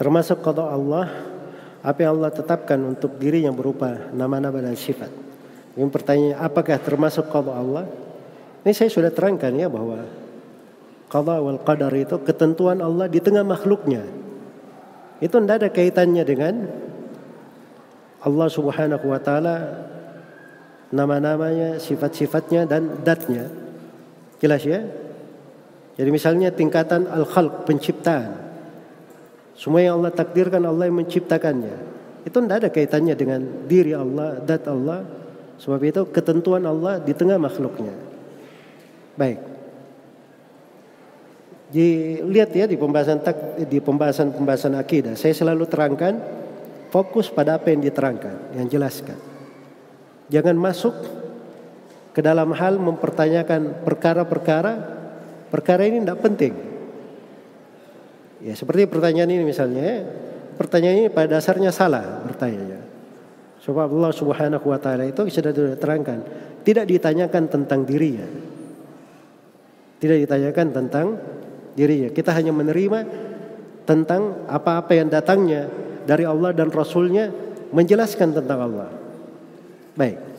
termasuk qada Allah apa yang Allah tetapkan untuk diri yang berupa nama-nama dan sifat. Yang pertanyaan apakah termasuk qada Allah? Ini saya sudah terangkan ya bahwa qada wal qadar itu ketentuan Allah di tengah makhluknya. Itu tidak ada kaitannya dengan Allah Subhanahu wa taala nama-namanya, sifat-sifatnya dan datnya. Jelas ya? Jadi misalnya tingkatan al-khalq penciptaan. Semua yang Allah takdirkan Allah yang menciptakannya. Itu tidak ada kaitannya dengan diri Allah, dat Allah. Sebab itu ketentuan Allah di tengah makhluknya. Baik. Lihat ya di pembahasan tak, di pembahasan pembahasan akidah, saya selalu terangkan fokus pada apa yang diterangkan, yang jelaskan. Jangan masuk ke dalam hal mempertanyakan perkara-perkara, perkara ini tidak penting. Ya seperti pertanyaan ini misalnya, ya. pertanyaan ini pada dasarnya salah bertanya. Sebab Allah Subhanahu wa taala itu sudah diterangkan, tidak ditanyakan tentang dirinya. Tidak ditanyakan tentang dirinya. Kita hanya menerima tentang apa-apa yang datangnya dari Allah dan Rasulnya menjelaskan tentang Allah. Baik.